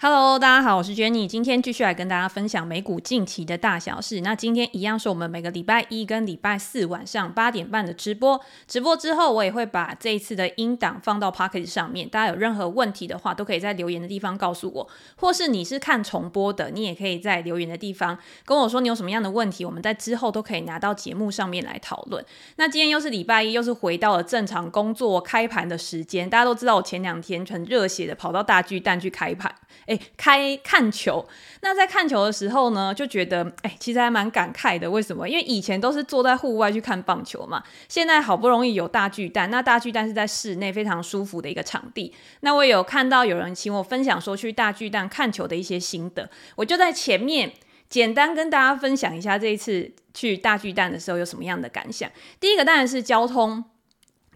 Hello，大家好，我是 Jenny，今天继续来跟大家分享美股近期的大小事。那今天一样是我们每个礼拜一跟礼拜四晚上八点半的直播。直播之后，我也会把这一次的音档放到 Pocket 上面。大家有任何问题的话，都可以在留言的地方告诉我，或是你是看重播的，你也可以在留言的地方跟我说你有什么样的问题，我们在之后都可以拿到节目上面来讨论。那今天又是礼拜一，又是回到了正常工作开盘的时间。大家都知道，我前两天很热血的跑到大巨蛋去开盘。诶，开看球，那在看球的时候呢，就觉得诶，其实还蛮感慨的。为什么？因为以前都是坐在户外去看棒球嘛，现在好不容易有大巨蛋，那大巨蛋是在室内非常舒服的一个场地。那我有看到有人请我分享说去大巨蛋看球的一些心得，我就在前面简单跟大家分享一下这一次去大巨蛋的时候有什么样的感想。第一个当然是交通。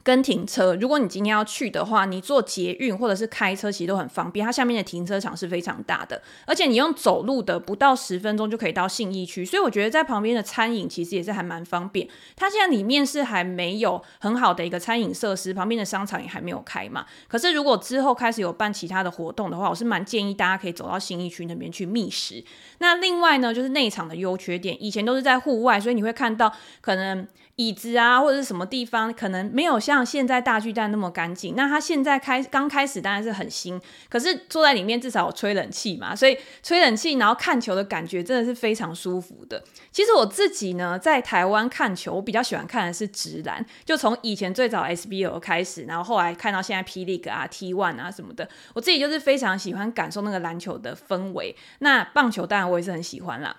跟停车，如果你今天要去的话，你坐捷运或者是开车，其实都很方便。它下面的停车场是非常大的，而且你用走路的，不到十分钟就可以到信义区。所以我觉得在旁边的餐饮其实也是还蛮方便。它现在里面是还没有很好的一个餐饮设施，旁边的商场也还没有开嘛。可是如果之后开始有办其他的活动的话，我是蛮建议大家可以走到信义区那边去觅食。那另外呢，就是内场的优缺点，以前都是在户外，所以你会看到可能。椅子啊，或者是什么地方，可能没有像现在大巨蛋那么干净。那它现在开刚开始当然是很新，可是坐在里面至少有吹冷气嘛，所以吹冷气然后看球的感觉真的是非常舒服的。其实我自己呢，在台湾看球，我比较喜欢看的是职篮，就从以前最早 SBL 开始，然后后来看到现在 P League 啊、T1 啊什么的，我自己就是非常喜欢感受那个篮球的氛围。那棒球当然我也是很喜欢啦。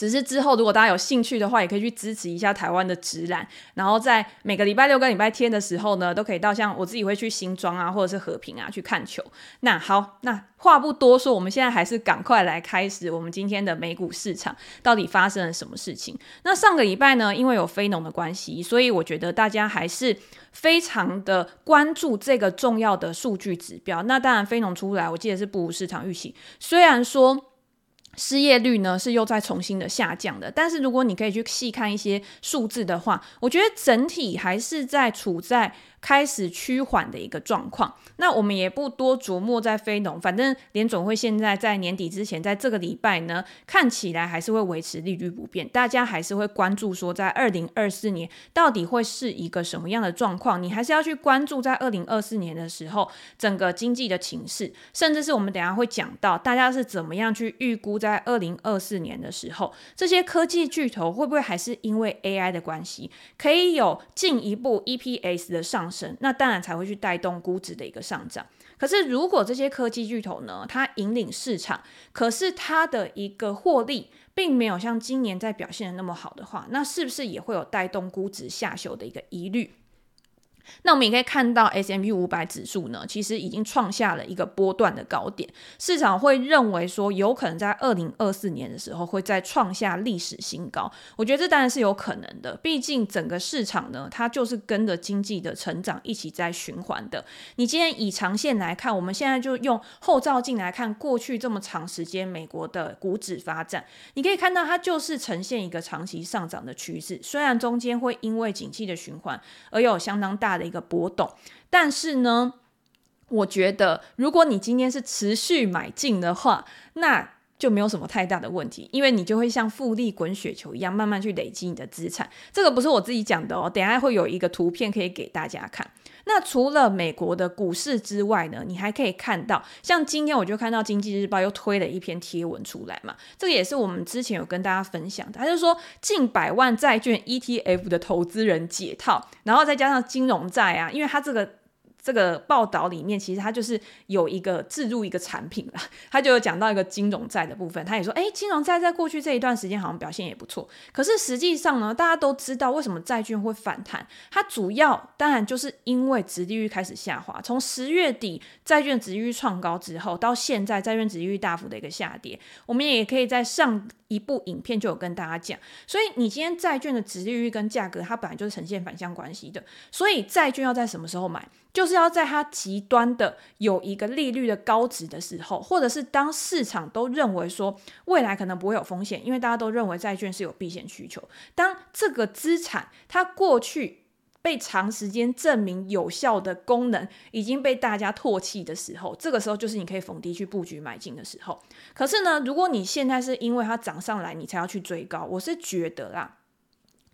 只是之后，如果大家有兴趣的话，也可以去支持一下台湾的直篮。然后在每个礼拜六跟礼拜天的时候呢，都可以到像我自己会去新庄啊，或者是和平啊去看球。那好，那话不多说，我们现在还是赶快来开始我们今天的美股市场到底发生了什么事情。那上个礼拜呢，因为有非农的关系，所以我觉得大家还是非常的关注这个重要的数据指标。那当然，非农出来，我记得是不如市场预期。虽然说。失业率呢是又在重新的下降的，但是如果你可以去细看一些数字的话，我觉得整体还是在处在。开始趋缓的一个状况，那我们也不多琢磨在非农，反正联总会现在在年底之前，在这个礼拜呢，看起来还是会维持利率不变，大家还是会关注说，在二零二四年到底会是一个什么样的状况，你还是要去关注在二零二四年的时候，整个经济的情势，甚至是我们等下会讲到，大家是怎么样去预估在二零二四年的时候，这些科技巨头会不会还是因为 AI 的关系，可以有进一步 EPS 的上升，那当然才会去带动估值的一个上涨。可是如果这些科技巨头呢，它引领市场，可是它的一个获利并没有像今年在表现的那么好的话，那是不是也会有带动估值下修的一个疑虑？那我们也可以看到，S M P 五百指数呢，其实已经创下了一个波段的高点。市场会认为说，有可能在二零二四年的时候会再创下历史新高。我觉得这当然是有可能的，毕竟整个市场呢，它就是跟着经济的成长一起在循环的。你今天以长线来看，我们现在就用后照镜来看过去这么长时间美国的股指发展，你可以看到它就是呈现一个长期上涨的趋势。虽然中间会因为景气的循环而有相当大的一个波动，但是呢，我觉得如果你今天是持续买进的话，那就没有什么太大的问题，因为你就会像复利滚雪球一样，慢慢去累积你的资产。这个不是我自己讲的哦，等下会有一个图片可以给大家看。那除了美国的股市之外呢，你还可以看到，像今天我就看到《经济日报》又推了一篇贴文出来嘛，这个也是我们之前有跟大家分享的，他就说近百万债券 ETF 的投资人解套，然后再加上金融债啊，因为它这个。这个报道里面，其实它就是有一个置入一个产品啦，他就有讲到一个金融债的部分，他也说，哎，金融债在过去这一段时间好像表现也不错。可是实际上呢，大家都知道为什么债券会反弹，它主要当然就是因为殖利率开始下滑，从十月底债券殖利率创高之后，到现在债券殖利率大幅的一个下跌，我们也可以在上。一部影片就有跟大家讲，所以你今天债券的值利率跟价格，它本来就是呈现反向关系的。所以债券要在什么时候买，就是要在它极端的有一个利率的高值的时候，或者是当市场都认为说未来可能不会有风险，因为大家都认为债券是有避险需求。当这个资产它过去被长时间证明有效的功能已经被大家唾弃的时候，这个时候就是你可以逢低去布局买进的时候。可是呢，如果你现在是因为它涨上来，你才要去追高，我是觉得啦。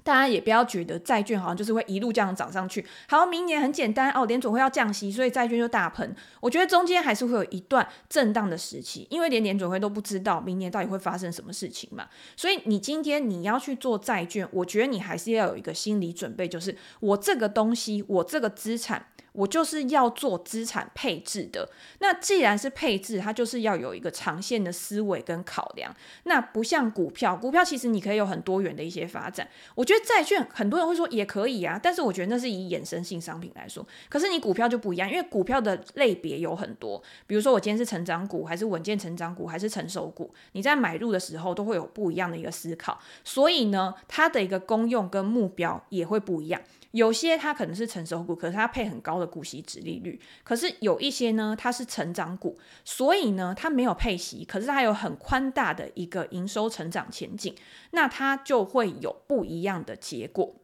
大家也不要觉得债券好像就是会一路这样涨上去。好，明年很简单哦，联总会要降息，所以债券就大喷。我觉得中间还是会有一段震荡的时期，因为连联总会都不知道明年到底会发生什么事情嘛。所以你今天你要去做债券，我觉得你还是要有一个心理准备，就是我这个东西，我这个资产。我就是要做资产配置的。那既然是配置，它就是要有一个长线的思维跟考量。那不像股票，股票其实你可以有很多元的一些发展。我觉得债券很多人会说也可以啊，但是我觉得那是以衍生性商品来说。可是你股票就不一样，因为股票的类别有很多。比如说我今天是成长股，还是稳健成长股，还是成熟股？你在买入的时候都会有不一样的一个思考。所以呢，它的一个功用跟目标也会不一样。有些它可能是成熟股，可是它配很高的股息殖利率；可是有一些呢，它是成长股，所以呢，它没有配息，可是它有很宽大的一个营收成长前景，那它就会有不一样的结果。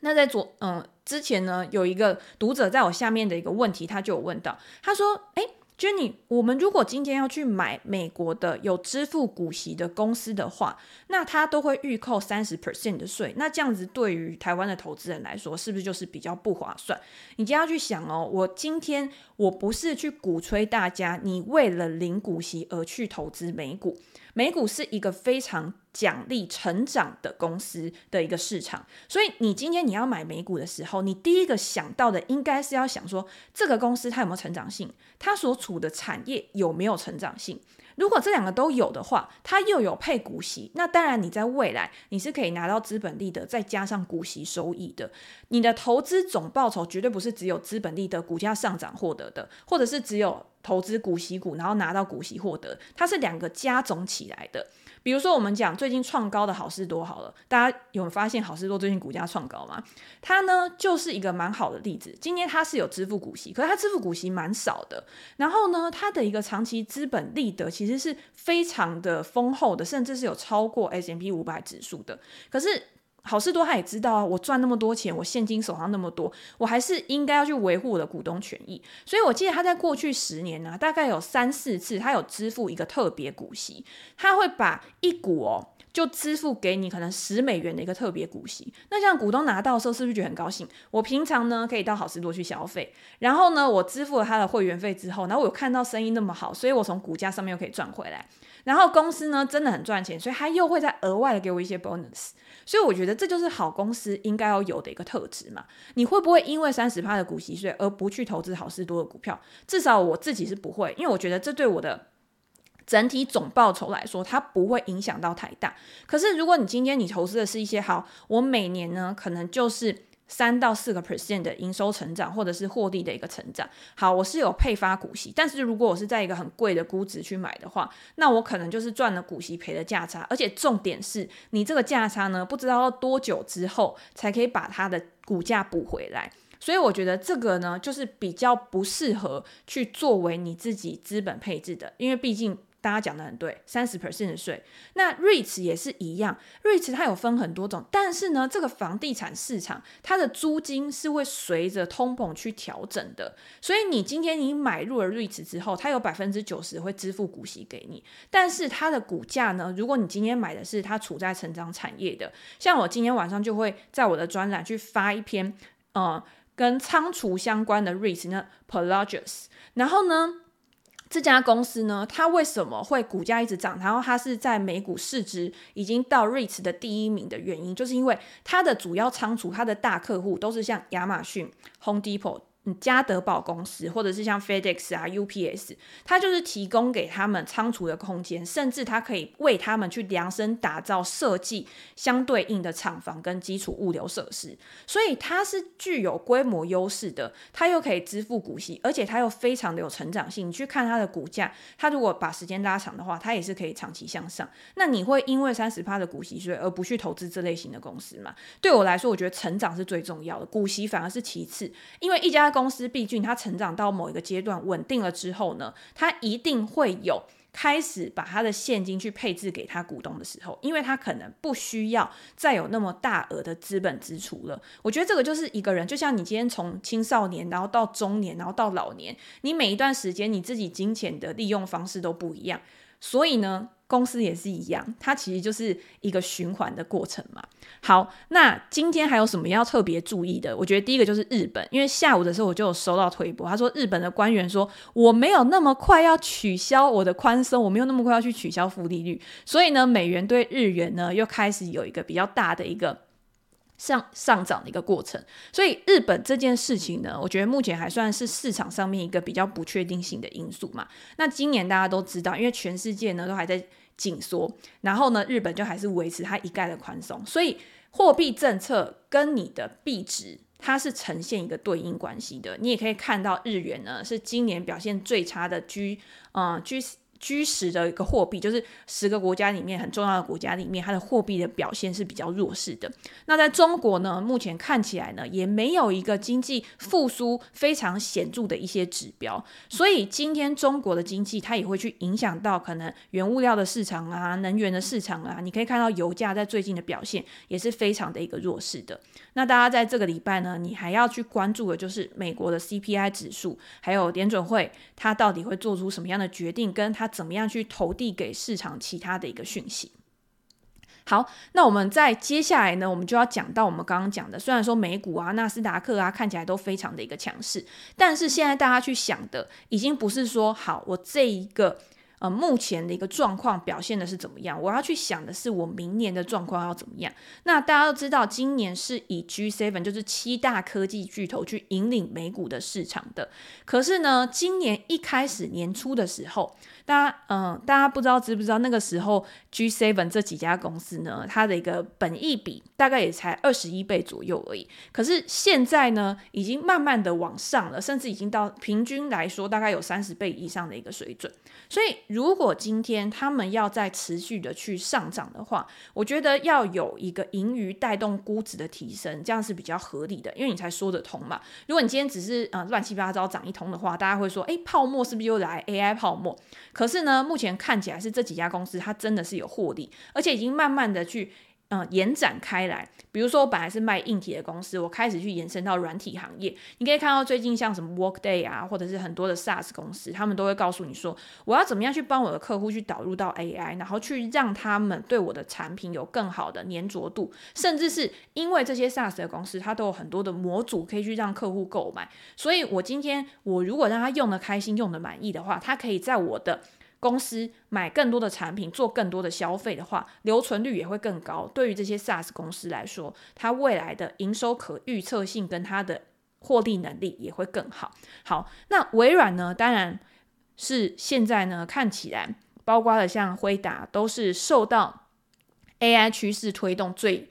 那在昨嗯之前呢，有一个读者在我下面的一个问题，他就有问到，他说：“诶。就你我们如果今天要去买美国的有支付股息的公司的话，那它都会预扣三十 percent 的税。那这样子对于台湾的投资人来说，是不是就是比较不划算？你就要去想哦，我今天我不是去鼓吹大家，你为了领股息而去投资美股。美股是一个非常奖励成长的公司的一个市场，所以你今天你要买美股的时候，你第一个想到的应该是要想说，这个公司它有没有成长性，它所处的产业有没有成长性。如果这两个都有的话，它又有配股息，那当然你在未来你是可以拿到资本利得，再加上股息收益的。你的投资总报酬绝对不是只有资本利得、股价上涨获得的，或者是只有投资股息股然后拿到股息获得，它是两个加总起来的。比如说，我们讲最近创高的好事多好了，大家有发现好事多最近股价创高吗？它呢就是一个蛮好的例子。今天它是有支付股息，可是它支付股息蛮少的。然后呢，它的一个长期资本利得其实是非常的丰厚的，甚至是有超过 S&P 五百指数的。可是好事多他也知道啊，我赚那么多钱，我现金手上那么多，我还是应该要去维护我的股东权益。所以我记得他在过去十年呢、大概有三四次他有支付一个特别股息，他会把一股哦就支付给你可能十美元的一个特别股息。那这样股东拿到的时候是不是觉得很高兴？我平常呢可以到好事多去消费，然后呢我支付了他的会员费之后，然后我有看到生意那么好，所以我从股价上面又可以赚回来。然后公司呢真的很赚钱，所以他又会再额外的给我一些 bonus，所以我觉得这就是好公司应该要有的一个特质嘛。你会不会因为三十趴的股息税而不去投资好事多的股票？至少我自己是不会，因为我觉得这对我的整体总报酬来说，它不会影响到太大。可是如果你今天你投资的是一些好，我每年呢可能就是。三到四个 percent 的营收成长，或者是获利的一个成长。好，我是有配发股息，但是如果我是在一个很贵的估值去买的话，那我可能就是赚了股息赔了价差，而且重点是你这个价差呢，不知道多久之后才可以把它的股价补回来。所以我觉得这个呢，就是比较不适合去作为你自己资本配置的，因为毕竟。大家讲的很对，三十 percent 的税。那 REITs 也是一样，REITs 它有分很多种，但是呢，这个房地产市场它的租金是会随着通膨去调整的。所以你今天你买入了 REITs 之后，它有百分之九十会支付股息给你，但是它的股价呢，如果你今天买的是它处在成长产业的，像我今天晚上就会在我的专栏去发一篇，呃，跟仓储相关的 REITs 呢，Prologis，然后呢。这家公司呢，它为什么会股价一直涨？然后它是在美股市值已经到 REITs 的第一名的原因，就是因为它的主要仓储，它的大客户都是像亚马逊、Home Depot。嗯，家得宝公司或者是像 FedEx 啊、UPS，它就是提供给他们仓储的空间，甚至它可以为他们去量身打造、设计相对应的厂房跟基础物流设施，所以它是具有规模优势的。它又可以支付股息，而且它又非常的有成长性。你去看它的股价，它如果把时间拉长的话，它也是可以长期向上。那你会因为三十趴的股息税而不去投资这类型的公司吗？对我来说，我觉得成长是最重要的，股息反而是其次，因为一家。公司毕竟它成长到某一个阶段稳定了之后呢，它一定会有开始把他的现金去配置给他股东的时候，因为他可能不需要再有那么大额的资本支出了。我觉得这个就是一个人，就像你今天从青少年，然后到中年，然后到老年，你每一段时间你自己金钱的利用方式都不一样，所以呢，公司也是一样，它其实就是一个循环的过程嘛。好，那今天还有什么要特别注意的？我觉得第一个就是日本，因为下午的时候我就有收到推播，他说日本的官员说我没有那么快要取消我的宽松，我没有那么快要去取消负利率，所以呢，美元对日元呢又开始有一个比较大的一个。上上涨的一个过程，所以日本这件事情呢，我觉得目前还算是市场上面一个比较不确定性的因素嘛。那今年大家都知道，因为全世界呢都还在紧缩，然后呢日本就还是维持它一概的宽松，所以货币政策跟你的币值它是呈现一个对应关系的。你也可以看到日元呢是今年表现最差的 G，嗯 G。居十的一个货币，就是十个国家里面很重要的国家里面，它的货币的表现是比较弱势的。那在中国呢，目前看起来呢，也没有一个经济复苏非常显著的一些指标。所以今天中国的经济，它也会去影响到可能原物料的市场啊、能源的市场啊。你可以看到油价在最近的表现也是非常的一个弱势的。那大家在这个礼拜呢，你还要去关注的就是美国的 CPI 指数，还有联准会它到底会做出什么样的决定，跟它。怎么样去投递给市场其他的一个讯息？好，那我们在接下来呢，我们就要讲到我们刚刚讲的，虽然说美股啊、纳斯达克啊看起来都非常的一个强势，但是现在大家去想的，已经不是说好我这一个。呃，目前的一个状况表现的是怎么样？我要去想的是我明年的状况要怎么样。那大家都知道，今年是以 G7 就是七大科技巨头去引领美股的市场的。可是呢，今年一开始年初的时候，大家嗯、大家不知道知不知道那个时候 G7 这几家公司呢，它的一个本益比大概也才二十一倍左右而已。可是现在呢，已经慢慢的往上了，甚至已经到平均来说大概有三十倍以上的一个水准。所以，如果今天他们要再持续的去上涨的话，我觉得要有一个盈余带动估值的提升，这样是比较合理的，因为你才说得通嘛。如果你今天只是呃乱七八糟涨一通的话，大家会说，诶，泡沫是不是又来 AI 泡沫？可是呢，目前看起来是这几家公司它真的是有获利，而且已经慢慢的去。嗯，延展开来，比如说我本来是卖硬体的公司，我开始去延伸到软体行业。你可以看到最近像什么 Workday 啊，或者是很多的 SaaS 公司，他们都会告诉你说，我要怎么样去帮我的客户去导入到 AI，然后去让他们对我的产品有更好的粘着度，甚至是因为这些 SaaS 的公司，它都有很多的模组可以去让客户购买。所以我今天我如果让他用得开心、用得满意的话，他可以在我的公司买更多的产品，做更多的消费的话，留存率也会更高。对于这些 SaaS 公司来说，它未来的营收可预测性跟它的获利能力也会更好。好，那微软呢？当然是现在呢，看起来包括了像辉达，都是受到 AI 趋势推动最。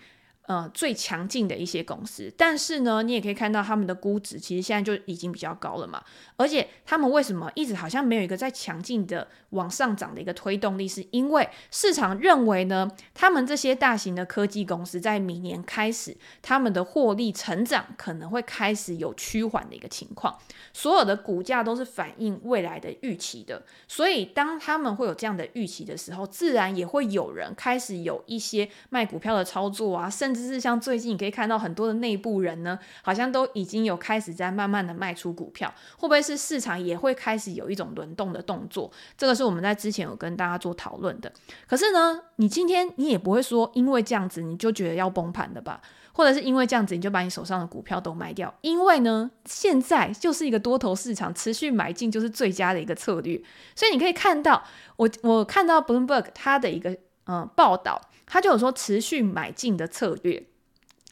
呃，最强劲的一些公司，但是呢，你也可以看到他们的估值其实现在就已经比较高了嘛。而且他们为什么一直好像没有一个在强劲的往上涨的一个推动力？是因为市场认为呢，他们这些大型的科技公司在明年开始，他们的获利成长可能会开始有趋缓的一个情况。所有的股价都是反映未来的预期的，所以当他们会有这样的预期的时候，自然也会有人开始有一些卖股票的操作啊，甚至。甚至是像最近你可以看到很多的内部人呢，好像都已经有开始在慢慢的卖出股票，会不会是市场也会开始有一种轮动的动作？这个是我们在之前有跟大家做讨论的。可是呢，你今天你也不会说因为这样子你就觉得要崩盘的吧？或者是因为这样子你就把你手上的股票都卖掉？因为呢，现在就是一个多头市场，持续买进就是最佳的一个策略。所以你可以看到，我我看到 Bloomberg 它的一个嗯报道。他就有说，持续买进的策略，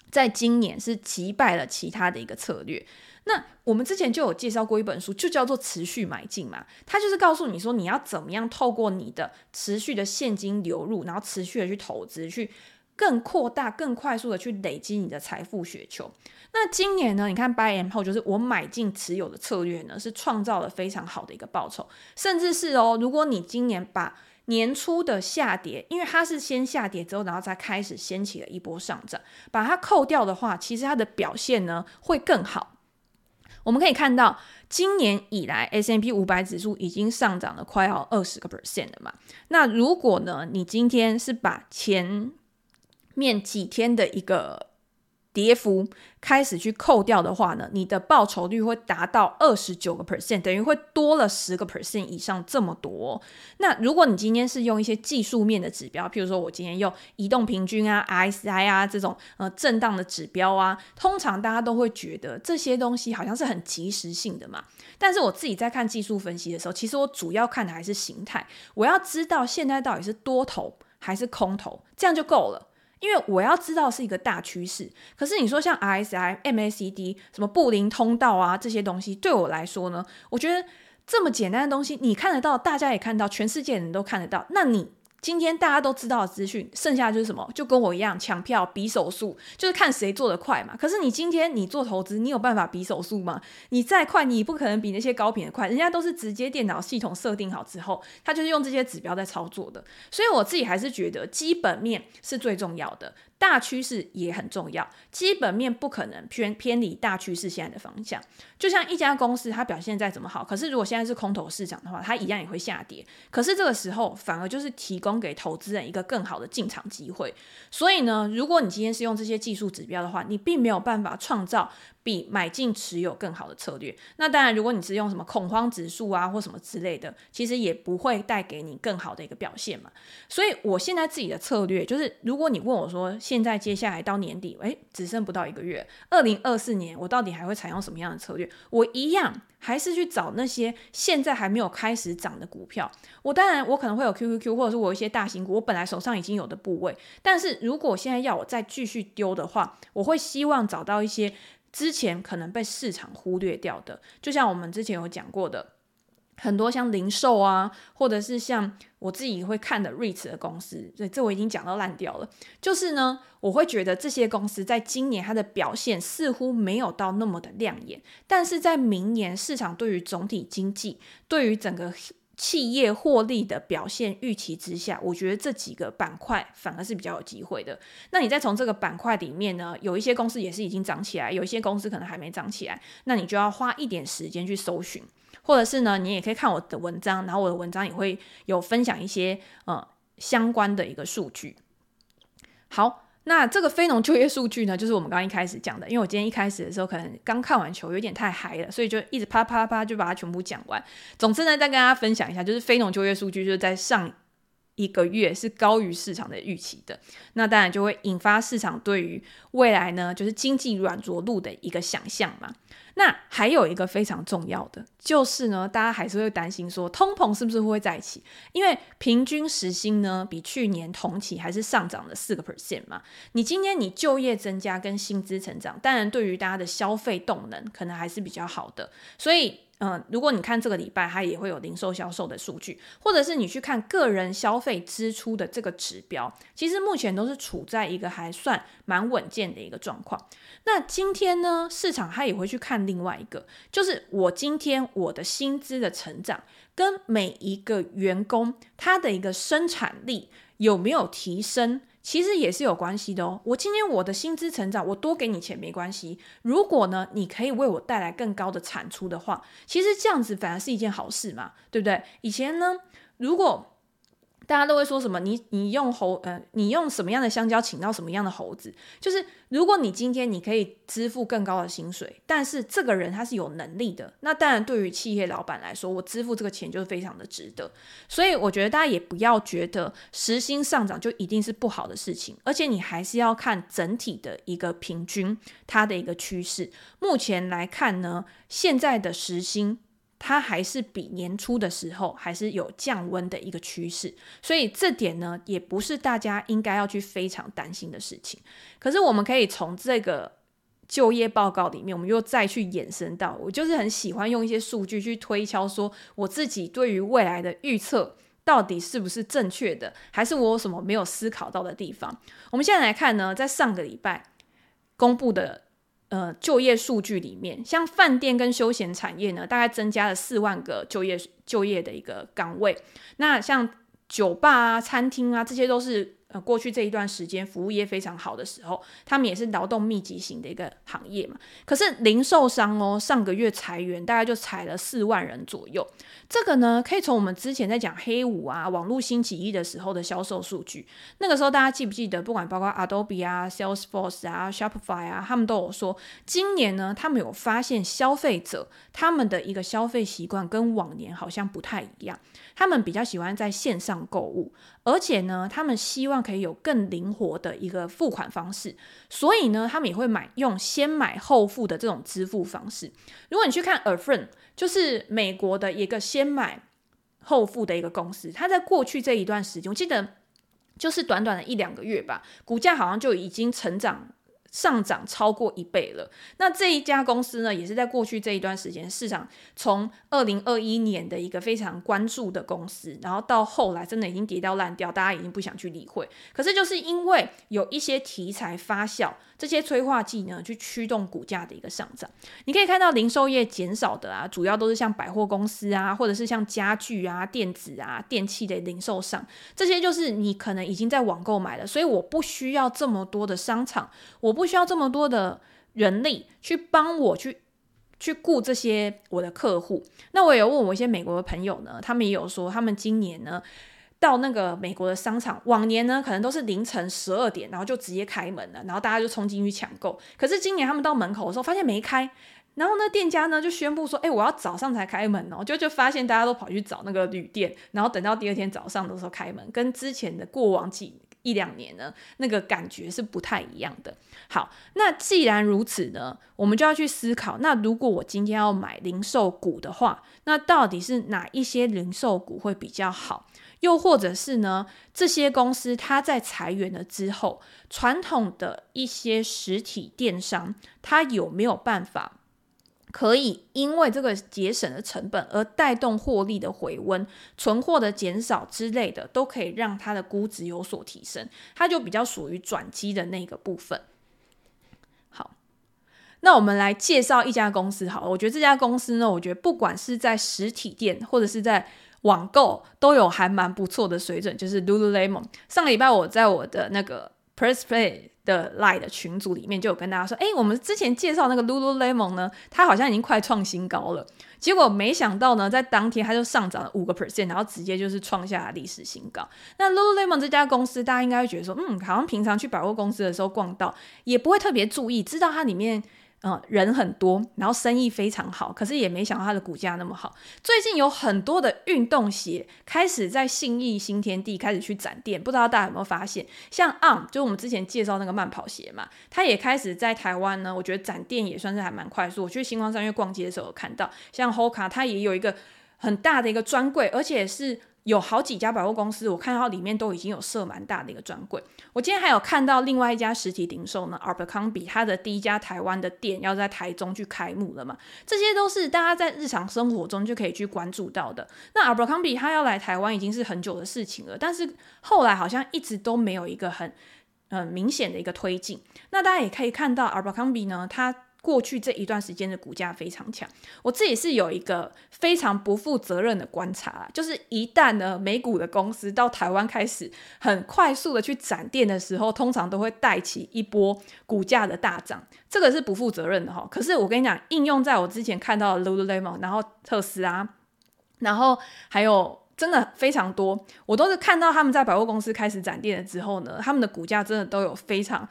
在今年是击败了其他的一个策略。那我们之前就有介绍过一本书，就叫做《持续买进》嘛。它就是告诉你说，你要怎么样透过你的持续的现金流入，然后持续的去投资，去更扩大、更快速的去累积你的财富雪球。那今年呢，你看 Buy and Hold，就是我买进持有的策略呢，是创造了非常好的一个报酬，甚至是哦，如果你今年把年初的下跌，因为它是先下跌之后，然后再开始掀起了一波上涨。把它扣掉的话，其实它的表现呢会更好。我们可以看到，今年以来 S M P 五百指数已经上涨了快要二十个 percent 了嘛。那如果呢，你今天是把前面几天的一个跌幅开始去扣掉的话呢，你的报酬率会达到二十九个 percent，等于会多了十个 percent 以上这么多。那如果你今天是用一些技术面的指标，譬如说我今天用移动平均啊、RSI 啊这种呃震荡的指标啊，通常大家都会觉得这些东西好像是很即时性的嘛。但是我自己在看技术分析的时候，其实我主要看的还是形态，我要知道现在到底是多头还是空头，这样就够了。因为我要知道是一个大趋势，可是你说像 RSI、MACD、什么布林通道啊这些东西，对我来说呢，我觉得这么简单的东西，你看得到，大家也看到，全世界人都看得到，那你。今天大家都知道的资讯，剩下就是什么？就跟我一样抢票比手速，就是看谁做的快嘛。可是你今天你做投资，你有办法比手速吗？你再快，你不可能比那些高频的快。人家都是直接电脑系统设定好之后，他就是用这些指标在操作的。所以我自己还是觉得基本面是最重要的。大趋势也很重要，基本面不可能偏偏离大趋势现在的方向。就像一家公司，它表现再怎么好，可是如果现在是空头市场的话，它一样也会下跌。可是这个时候，反而就是提供给投资人一个更好的进场机会。所以呢，如果你今天是用这些技术指标的话，你并没有办法创造比买进持有更好的策略。那当然，如果你是用什么恐慌指数啊或什么之类的，其实也不会带给你更好的一个表现嘛。所以我现在自己的策略就是，如果你问我说，现在接下来到年底，诶，只剩不到一个月，二零二四年我到底还会采用什么样的策略？我一样还是去找那些现在还没有开始涨的股票。我当然我可能会有 QQQ，或者是我一些大型股，我本来手上已经有的部位。但是如果现在要我再继续丢的话，我会希望找到一些之前可能被市场忽略掉的，就像我们之前有讲过的。很多像零售啊，或者是像我自己会看的 REITs 的公司，所以这我已经讲到烂掉了。就是呢，我会觉得这些公司在今年它的表现似乎没有到那么的亮眼，但是在明年市场对于总体经济、对于整个企业获利的表现预期之下，我觉得这几个板块反而是比较有机会的。那你再从这个板块里面呢，有一些公司也是已经涨起来，有一些公司可能还没涨起来，那你就要花一点时间去搜寻。或者是呢，你也可以看我的文章，然后我的文章也会有分享一些呃相关的一个数据。好，那这个非农就业数据呢，就是我们刚刚一开始讲的，因为我今天一开始的时候可能刚看完球，有点太嗨了，所以就一直啪啪啪就把它全部讲完。总之呢，再跟大家分享一下，就是非农就业数据就是在上一个月是高于市场的预期的，那当然就会引发市场对于未来呢，就是经济软着陆的一个想象嘛。那还有一个非常重要的，就是呢，大家还是会担心说，通膨是不是会再起？因为平均时薪呢，比去年同期还是上涨了四个 percent 嘛。你今天你就业增加跟薪资成长，当然对于大家的消费动能可能还是比较好的，所以。嗯，如果你看这个礼拜，它也会有零售销售的数据，或者是你去看个人消费支出的这个指标，其实目前都是处在一个还算蛮稳健的一个状况。那今天呢，市场它也会去看另外一个，就是我今天我的薪资的成长跟每一个员工他的一个生产力有没有提升。其实也是有关系的哦。我今天我的薪资成长，我多给你钱没关系。如果呢，你可以为我带来更高的产出的话，其实这样子反而是一件好事嘛，对不对？以前呢，如果大家都会说什么？你你用猴呃，你用什么样的香蕉请到什么样的猴子？就是如果你今天你可以支付更高的薪水，但是这个人他是有能力的，那当然对于企业老板来说，我支付这个钱就是非常的值得。所以我觉得大家也不要觉得时薪上涨就一定是不好的事情，而且你还是要看整体的一个平均它的一个趋势。目前来看呢，现在的时薪。它还是比年初的时候还是有降温的一个趋势，所以这点呢，也不是大家应该要去非常担心的事情。可是我们可以从这个就业报告里面，我们又再去延伸到，我就是很喜欢用一些数据去推敲，说我自己对于未来的预测到底是不是正确的，还是我有什么没有思考到的地方。我们现在来看呢，在上个礼拜公布的。呃，就业数据里面，像饭店跟休闲产业呢，大概增加了四万个就业就业的一个岗位。那像酒吧啊、餐厅啊，这些都是呃过去这一段时间服务业非常好的时候，他们也是劳动密集型的一个行业嘛。可是零售商哦，上个月裁员大概就裁了四万人左右。这个呢，可以从我们之前在讲黑五啊、网络兴起一的时候的销售数据。那个时候大家记不记得？不管包括 Adobe 啊、Salesforce 啊、Shopify 啊，他们都有说，今年呢，他们有发现消费者他们的一个消费习惯跟往年好像不太一样。他们比较喜欢在线上购物，而且呢，他们希望可以有更灵活的一个付款方式。所以呢，他们也会买用先买后付的这种支付方式。如果你去看 a f r i e n 就是美国的一个先买后付的一个公司，它在过去这一段时间，我记得就是短短的一两个月吧，股价好像就已经成长。上涨超过一倍了。那这一家公司呢，也是在过去这一段时间，市场从二零二一年的一个非常关注的公司，然后到后来真的已经跌掉烂掉，大家已经不想去理会。可是就是因为有一些题材发酵，这些催化剂呢，去驱动股价的一个上涨。你可以看到零售业减少的啊，主要都是像百货公司啊，或者是像家具啊、电子啊、电器的零售商，这些就是你可能已经在网购买了，所以我不需要这么多的商场，我。不需要这么多的人力去帮我去去雇这些我的客户。那我也有问我一些美国的朋友呢，他们也有说，他们今年呢到那个美国的商场，往年呢可能都是凌晨十二点，然后就直接开门了，然后大家就冲进去抢购。可是今年他们到门口的时候，发现没开，然后呢店家呢就宣布说：“哎，我要早上才开门哦。”就就发现大家都跑去找那个旅店，然后等到第二天早上的时候开门，跟之前的过往几。一两年呢，那个感觉是不太一样的。好，那既然如此呢，我们就要去思考，那如果我今天要买零售股的话，那到底是哪一些零售股会比较好？又或者是呢，这些公司它在裁员了之后，传统的一些实体电商，它有没有办法？可以因为这个节省的成本而带动获利的回温，存货的减少之类的，都可以让它的估值有所提升。它就比较属于转机的那个部分。好，那我们来介绍一家公司。好了，我觉得这家公司呢，我觉得不管是在实体店或者是在网购，都有还蛮不错的水准。就是 Lululemon。上个礼拜我在我的那个 Press Play。的 Line 的群组里面就有跟大家说，哎，我们之前介绍那个 Lululemon 呢，它好像已经快创新高了。结果没想到呢，在当天它就上涨了五个 percent，然后直接就是创下历史新高。那 Lululemon 这家公司，大家应该会觉得说，嗯，好像平常去百货公司的时候逛到，也不会特别注意，知道它里面。嗯，人很多，然后生意非常好，可是也没想到它的股价那么好。最近有很多的运动鞋开始在信义新天地开始去展店，不知道大家有没有发现？像 On，就是我们之前介绍那个慢跑鞋嘛，它也开始在台湾呢。我觉得展店也算是还蛮快速。我去星光三月逛街的时候有看到，像 Hoka，它也有一个很大的一个专柜，而且是。有好几家百货公司，我看到里面都已经有设蛮大的一个专柜。我今天还有看到另外一家实体零售呢，Abercrombie，它的第一家台湾的店要在台中去开幕了嘛。这些都是大家在日常生活中就可以去关注到的。那 Abercrombie 它要来台湾已经是很久的事情了，但是后来好像一直都没有一个很嗯明显的一个推进。那大家也可以看到 Abercrombie 呢，它。过去这一段时间的股价非常强，我自己是有一个非常不负责任的观察，就是一旦呢美股的公司到台湾开始很快速的去展店的时候，通常都会带起一波股价的大涨，这个是不负责任的哈。可是我跟你讲，应用在我之前看到 Lululemon，然后特斯拉，然后还有真的非常多，我都是看到他们在百货公司开始展店了之后呢，他们的股价真的都有非常。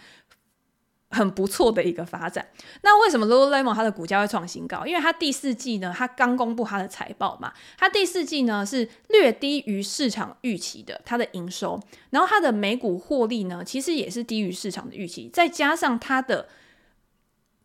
很不错的一个发展。那为什么 Lululemon 它的股价会创新高？因为它第四季呢，它刚公布它的财报嘛，它第四季呢是略低于市场预期的，它的营收，然后它的每股获利呢，其实也是低于市场的预期，再加上它的。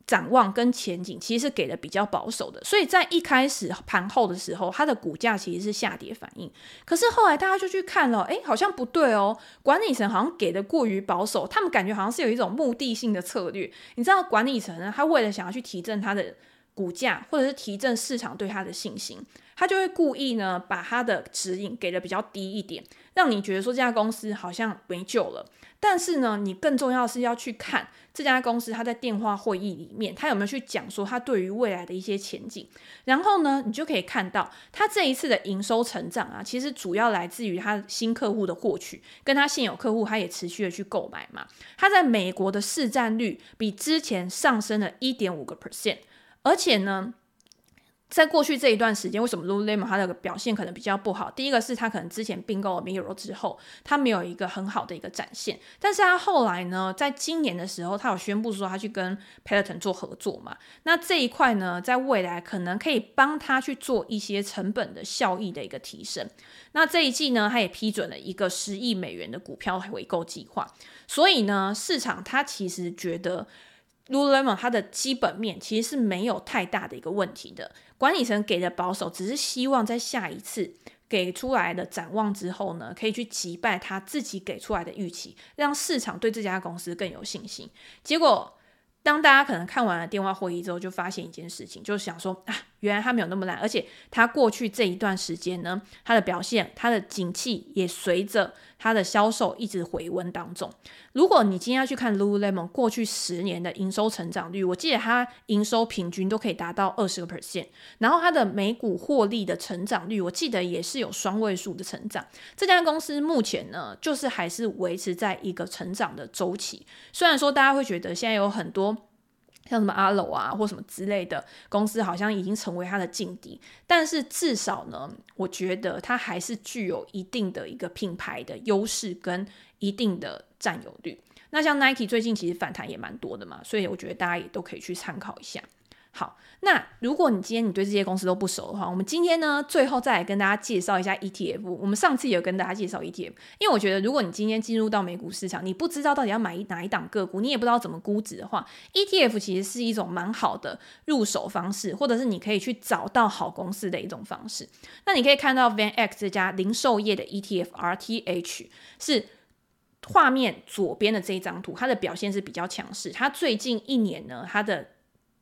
展望跟前景其实是给的比较保守的，所以在一开始盘后的时候，它的股价其实是下跌反应。可是后来大家就去看了，哎，好像不对哦，管理层好像给的过于保守，他们感觉好像是有一种目的性的策略。你知道，管理层呢，他为了想要去提振他的股价，或者是提振市场对它的信心，他就会故意呢把它的指引给的比较低一点，让你觉得说这家公司好像没救了。但是呢，你更重要的是要去看这家公司他在电话会议里面，他有没有去讲说他对于未来的一些前景。然后呢，你就可以看到他这一次的营收成长啊，其实主要来自于他新客户的获取，跟他现有客户他也持续的去购买嘛。他在美国的市占率比之前上升了一点五个 percent。而且呢，在过去这一段时间，为什么 Lululemon 它的表现可能比较不好？第一个是它可能之前并购了 Mirror 之后，它没有一个很好的一个展现。但是它后来呢，在今年的时候，它有宣布说它去跟 Peloton 做合作嘛。那这一块呢，在未来可能可以帮它去做一些成本的效益的一个提升。那这一季呢，它也批准了一个十亿美元的股票回购计划。所以呢，市场它其实觉得。Lululemon 它的基本面其实是没有太大的一个问题的，管理层给的保守，只是希望在下一次给出来的展望之后呢，可以去击败他自己给出来的预期，让市场对这家公司更有信心。结果。当大家可能看完了电话会议之后，就发现一件事情，就是想说啊，原来他没有那么烂，而且他过去这一段时间呢，他的表现，他的景气也随着他的销售一直回温当中。如果你今天要去看 Lululemon 过去十年的营收成长率，我记得它营收平均都可以达到二十个 percent，然后它的每股获利的成长率，我记得也是有双位数的成长。这家公司目前呢，就是还是维持在一个成长的周期，虽然说大家会觉得现在有很多。像什么阿罗啊，或什么之类的公司，好像已经成为他的劲敌。但是至少呢，我觉得它还是具有一定的一个品牌的优势跟一定的占有率。那像 Nike 最近其实反弹也蛮多的嘛，所以我觉得大家也都可以去参考一下。好，那如果你今天你对这些公司都不熟的话，我们今天呢，最后再来跟大家介绍一下 ETF。我们上次有跟大家介绍 ETF，因为我觉得如果你今天进入到美股市场，你不知道到底要买哪一档个股，你也不知道怎么估值的话，ETF 其实是一种蛮好的入手方式，或者是你可以去找到好公司的一种方式。那你可以看到 Van X 这家零售业的 ETF RTH 是画面左边的这一张图，它的表现是比较强势。它最近一年呢，它的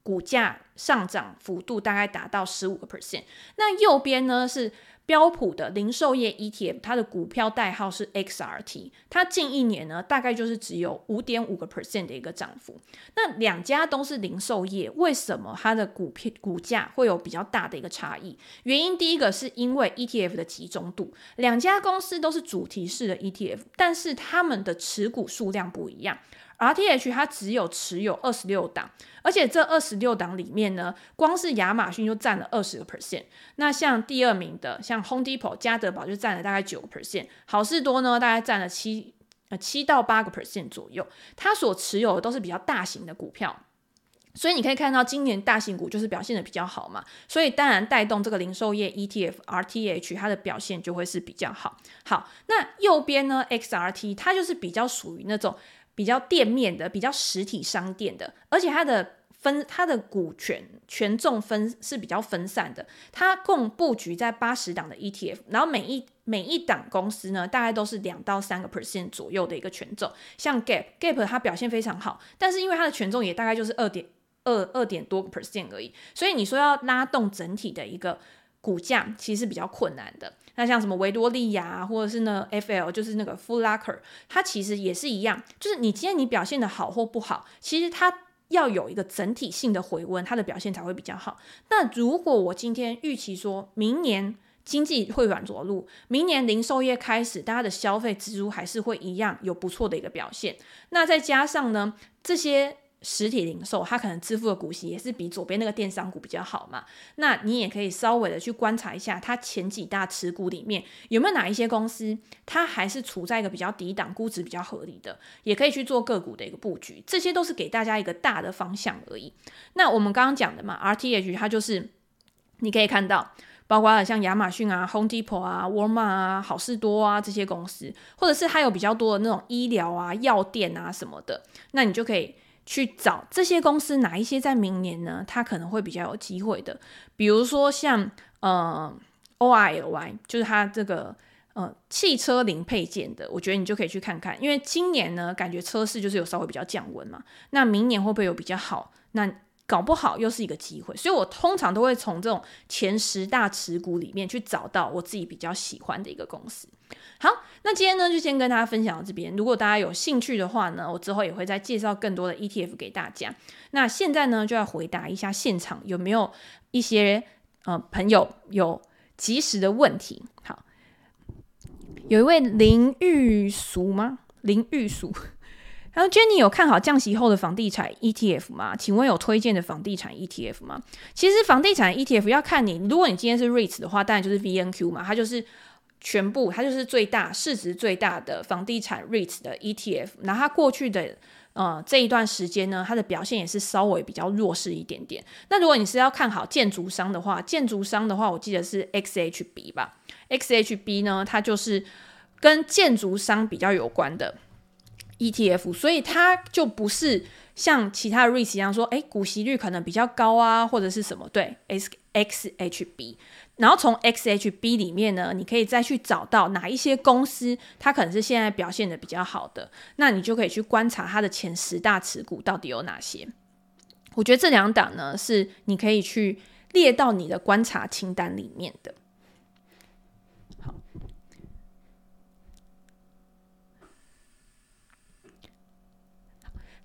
股价上涨幅度大概达到十五个 percent。那右边呢是标普的零售业 ETF，它的股票代号是 XRT，它近一年呢大概就是只有五点五个 percent 的一个涨幅。那两家都是零售业，为什么它的股票股价会有比较大的一个差异？原因第一个是因为 ETF 的集中度，两家公司都是主题式的 ETF，但是他们的持股数量不一样。RTH 它只有持有二十六档，而且这二十六档里面呢，光是亚马逊就占了二十个 percent。那像第二名的，像 Home Depot、家德宝就占了大概九个 percent，好事多呢大概占了七呃七到八个 percent 左右。它所持有的都是比较大型的股票，所以你可以看到今年大型股就是表现得比较好嘛，所以当然带动这个零售业 ETF RTH 它的表现就会是比较好。好，那右边呢 XRT 它就是比较属于那种。比较店面的，比较实体商店的，而且它的分，它的股权权重分是比较分散的。它共布局在八十档的 ETF，然后每一每一档公司呢，大概都是两到三个 percent 左右的一个权重。像 Gap，Gap 它表现非常好，但是因为它的权重也大概就是二点二二点多个 percent 而已，所以你说要拉动整体的一个股价，其实是比较困难的。那像什么维多利亚，或者是呢 FL，就是那个 Full Locker，它其实也是一样，就是你今天你表现的好或不好，其实它要有一个整体性的回温，它的表现才会比较好。那如果我今天预期说明年经济会软着陆，明年零售业开始，大家的消费支出还是会一样有不错的一个表现，那再加上呢这些。实体零售，它可能支付的股息也是比左边那个电商股比较好嘛。那你也可以稍微的去观察一下，它前几大持股里面有没有哪一些公司，它还是处在一个比较低档、估值比较合理的，也可以去做个股的一个布局。这些都是给大家一个大的方向而已。那我们刚刚讲的嘛，RTH 它就是你可以看到，包括像亚马逊啊、Home Depot 啊、Walmart 啊、好事多啊这些公司，或者是它有比较多的那种医疗啊、药店啊什么的，那你就可以。去找这些公司哪一些在明年呢？它可能会比较有机会的，比如说像呃 O I L Y，就是它这个呃汽车零配件的，我觉得你就可以去看看，因为今年呢感觉车市就是有稍微比较降温嘛，那明年会不会有比较好？那搞不好又是一个机会。所以我通常都会从这种前十大持股里面去找到我自己比较喜欢的一个公司。好，那今天呢就先跟大家分享到这边。如果大家有兴趣的话呢，我之后也会再介绍更多的 ETF 给大家。那现在呢就要回答一下现场有没有一些呃朋友有及时的问题。好，有一位林玉淑吗？林玉淑，然后 Jenny 有看好降息后的房地产 ETF 吗？请问有推荐的房地产 ETF 吗？其实房地产 ETF 要看你，如果你今天是 REITs 的话，当然就是 VNQ 嘛，它就是。全部，它就是最大市值最大的房地产 REITs 的 ETF。那它过去的呃这一段时间呢，它的表现也是稍微比较弱势一点点。那如果你是要看好建筑商的话，建筑商的话，我记得是 XHB 吧？XHB 呢，它就是跟建筑商比较有关的 ETF，所以它就不是像其他的 REITs 一样说，诶，股息率可能比较高啊，或者是什么？对，X XHB，。然后从 XHB 里面呢，你可以再去找到哪一些公司，它可能是现在表现的比较好的，那你就可以去观察它的前十大持股到底有哪些。我觉得这两档呢，是你可以去列到你的观察清单里面的。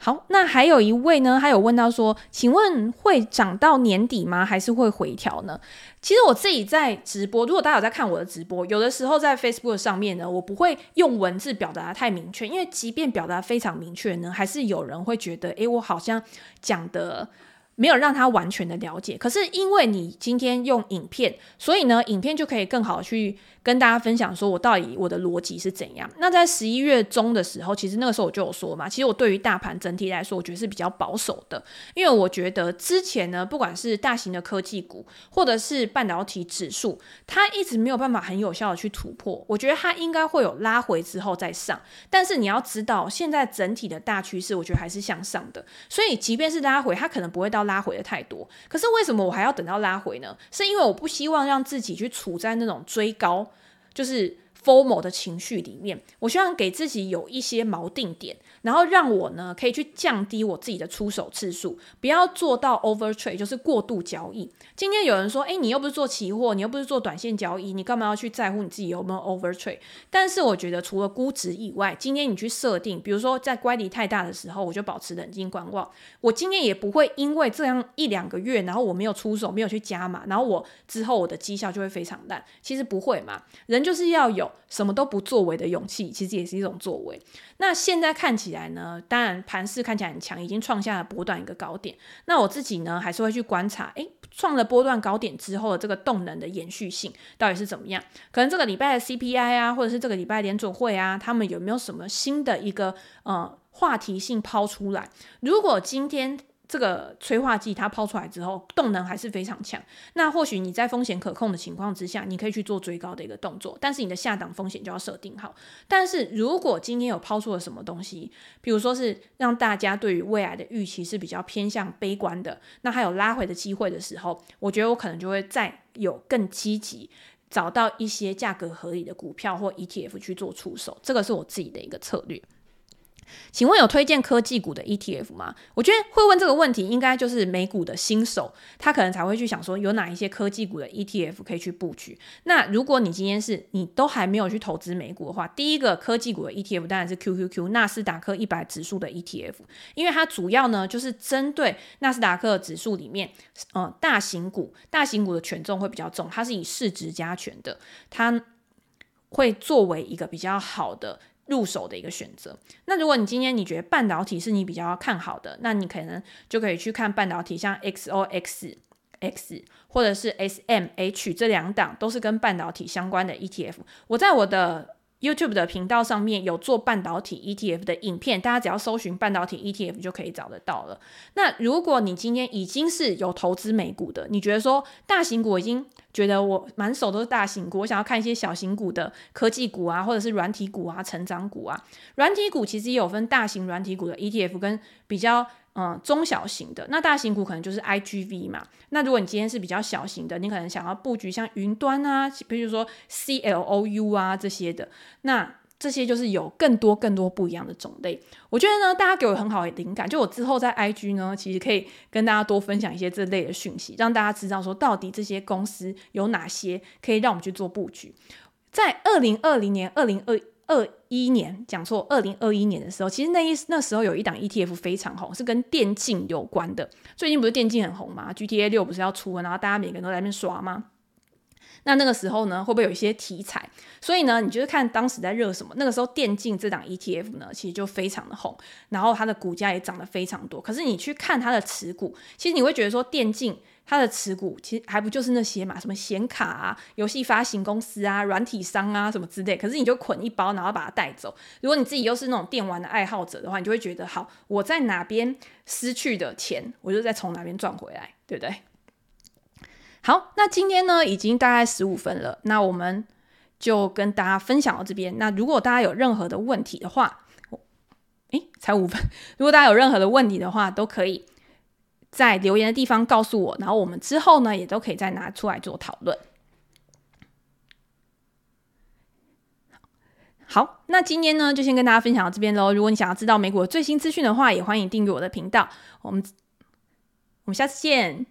好，那还有一位呢，他有问到说，请问会涨到年底吗？还是会回调呢？其实我自己在直播，如果大家有在看我的直播，有的时候在 Facebook 上面呢，我不会用文字表达太明确，因为即便表达非常明确呢，还是有人会觉得，诶，我好像讲的。没有让他完全的了解，可是因为你今天用影片，所以呢，影片就可以更好去跟大家分享，说我到底我的逻辑是怎样。那在十一月中的时候，其实那个时候我就有说嘛，其实我对于大盘整体来说，我觉得是比较保守的，因为我觉得之前呢，不管是大型的科技股，或者是半导体指数，它一直没有办法很有效的去突破，我觉得它应该会有拉回之后再上。但是你要知道，现在整体的大趋势，我觉得还是向上的，所以即便是拉回，它可能不会到。拉回的太多，可是为什么我还要等到拉回呢？是因为我不希望让自己去处在那种追高，就是 formal 的情绪里面。我希望给自己有一些锚定点。然后让我呢可以去降低我自己的出手次数，不要做到 over trade，就是过度交易。今天有人说，诶，你又不是做期货，你又不是做短线交易，你干嘛要去在乎你自己有没有 over trade？但是我觉得除了估值以外，今天你去设定，比如说在乖离太大的时候，我就保持冷静观望。我今天也不会因为这样一两个月，然后我没有出手，没有去加码，然后我之后我的绩效就会非常烂。其实不会嘛，人就是要有什么都不作为的勇气，其实也是一种作为。那现在看起来呢，当然盘势看起来很强，已经创下了波段一个高点。那我自己呢，还是会去观察，诶，创了波段高点之后的这个动能的延续性到底是怎么样？可能这个礼拜的 CPI 啊，或者是这个礼拜联准会啊，他们有没有什么新的一个呃话题性抛出来？如果今天，这个催化剂它抛出来之后，动能还是非常强。那或许你在风险可控的情况之下，你可以去做追高的一个动作，但是你的下档风险就要设定好。但是如果今天有抛出了什么东西，比如说是让大家对于未来的预期是比较偏向悲观的，那还有拉回的机会的时候，我觉得我可能就会再有更积极找到一些价格合理的股票或 ETF 去做出手。这个是我自己的一个策略。请问有推荐科技股的 ETF 吗？我觉得会问这个问题，应该就是美股的新手，他可能才会去想说有哪一些科技股的 ETF 可以去布局。那如果你今天是你都还没有去投资美股的话，第一个科技股的 ETF 当然是 QQQ 纳斯达克一百指数的 ETF，因为它主要呢就是针对纳斯达克指数里面，呃，大型股，大型股的权重会比较重，它是以市值加权的，它会作为一个比较好的。入手的一个选择。那如果你今天你觉得半导体是你比较看好的，那你可能就可以去看半导体，像 XOXX 或者是 SMH 这两档都是跟半导体相关的 ETF。我在我的 YouTube 的频道上面有做半导体 ETF 的影片，大家只要搜寻半导体 ETF 就可以找得到了。那如果你今天已经是有投资美股的，你觉得说大型股已经觉得我满手都是大型股，我想要看一些小型股的科技股啊，或者是软体股啊、成长股啊。软体股其实也有分大型软体股的 ETF 跟比较。嗯，中小型的，那大型股可能就是 IGV 嘛。那如果你今天是比较小型的，你可能想要布局像云端啊，比如说 CLOU 啊这些的，那这些就是有更多更多不一样的种类。我觉得呢，大家给我很好的灵感，就我之后在 IG 呢，其实可以跟大家多分享一些这类的讯息，让大家知道说到底这些公司有哪些可以让我们去做布局。在二零二零年、二零二二一年，讲错，二零二一年的时候，其实那一那时候有一档 ETF 非常红，是跟电竞有关的。最近不是电竞很红吗？GTA 六不是要出了，然后大家每个人都在那边刷吗？那那个时候呢，会不会有一些题材？所以呢，你就是看当时在热什么。那个时候电竞这档 ETF 呢，其实就非常的红，然后它的股价也涨得非常多。可是你去看它的持股，其实你会觉得说，电竞它的持股其实还不就是那些嘛，什么显卡啊、游戏发行公司啊、软体商啊什么之类。可是你就捆一包，然后把它带走。如果你自己又是那种电玩的爱好者的话，你就会觉得，好，我在哪边失去的钱，我就再从哪边赚回来，对不对？好，那今天呢，已经大概十五分了，那我们就跟大家分享到这边。那如果大家有任何的问题的话，诶，才五分。如果大家有任何的问题的话，都可以在留言的地方告诉我，然后我们之后呢，也都可以再拿出来做讨论。好，那今天呢，就先跟大家分享到这边喽。如果你想要知道美股的最新资讯的话，也欢迎订阅我的频道。我们我们下次见。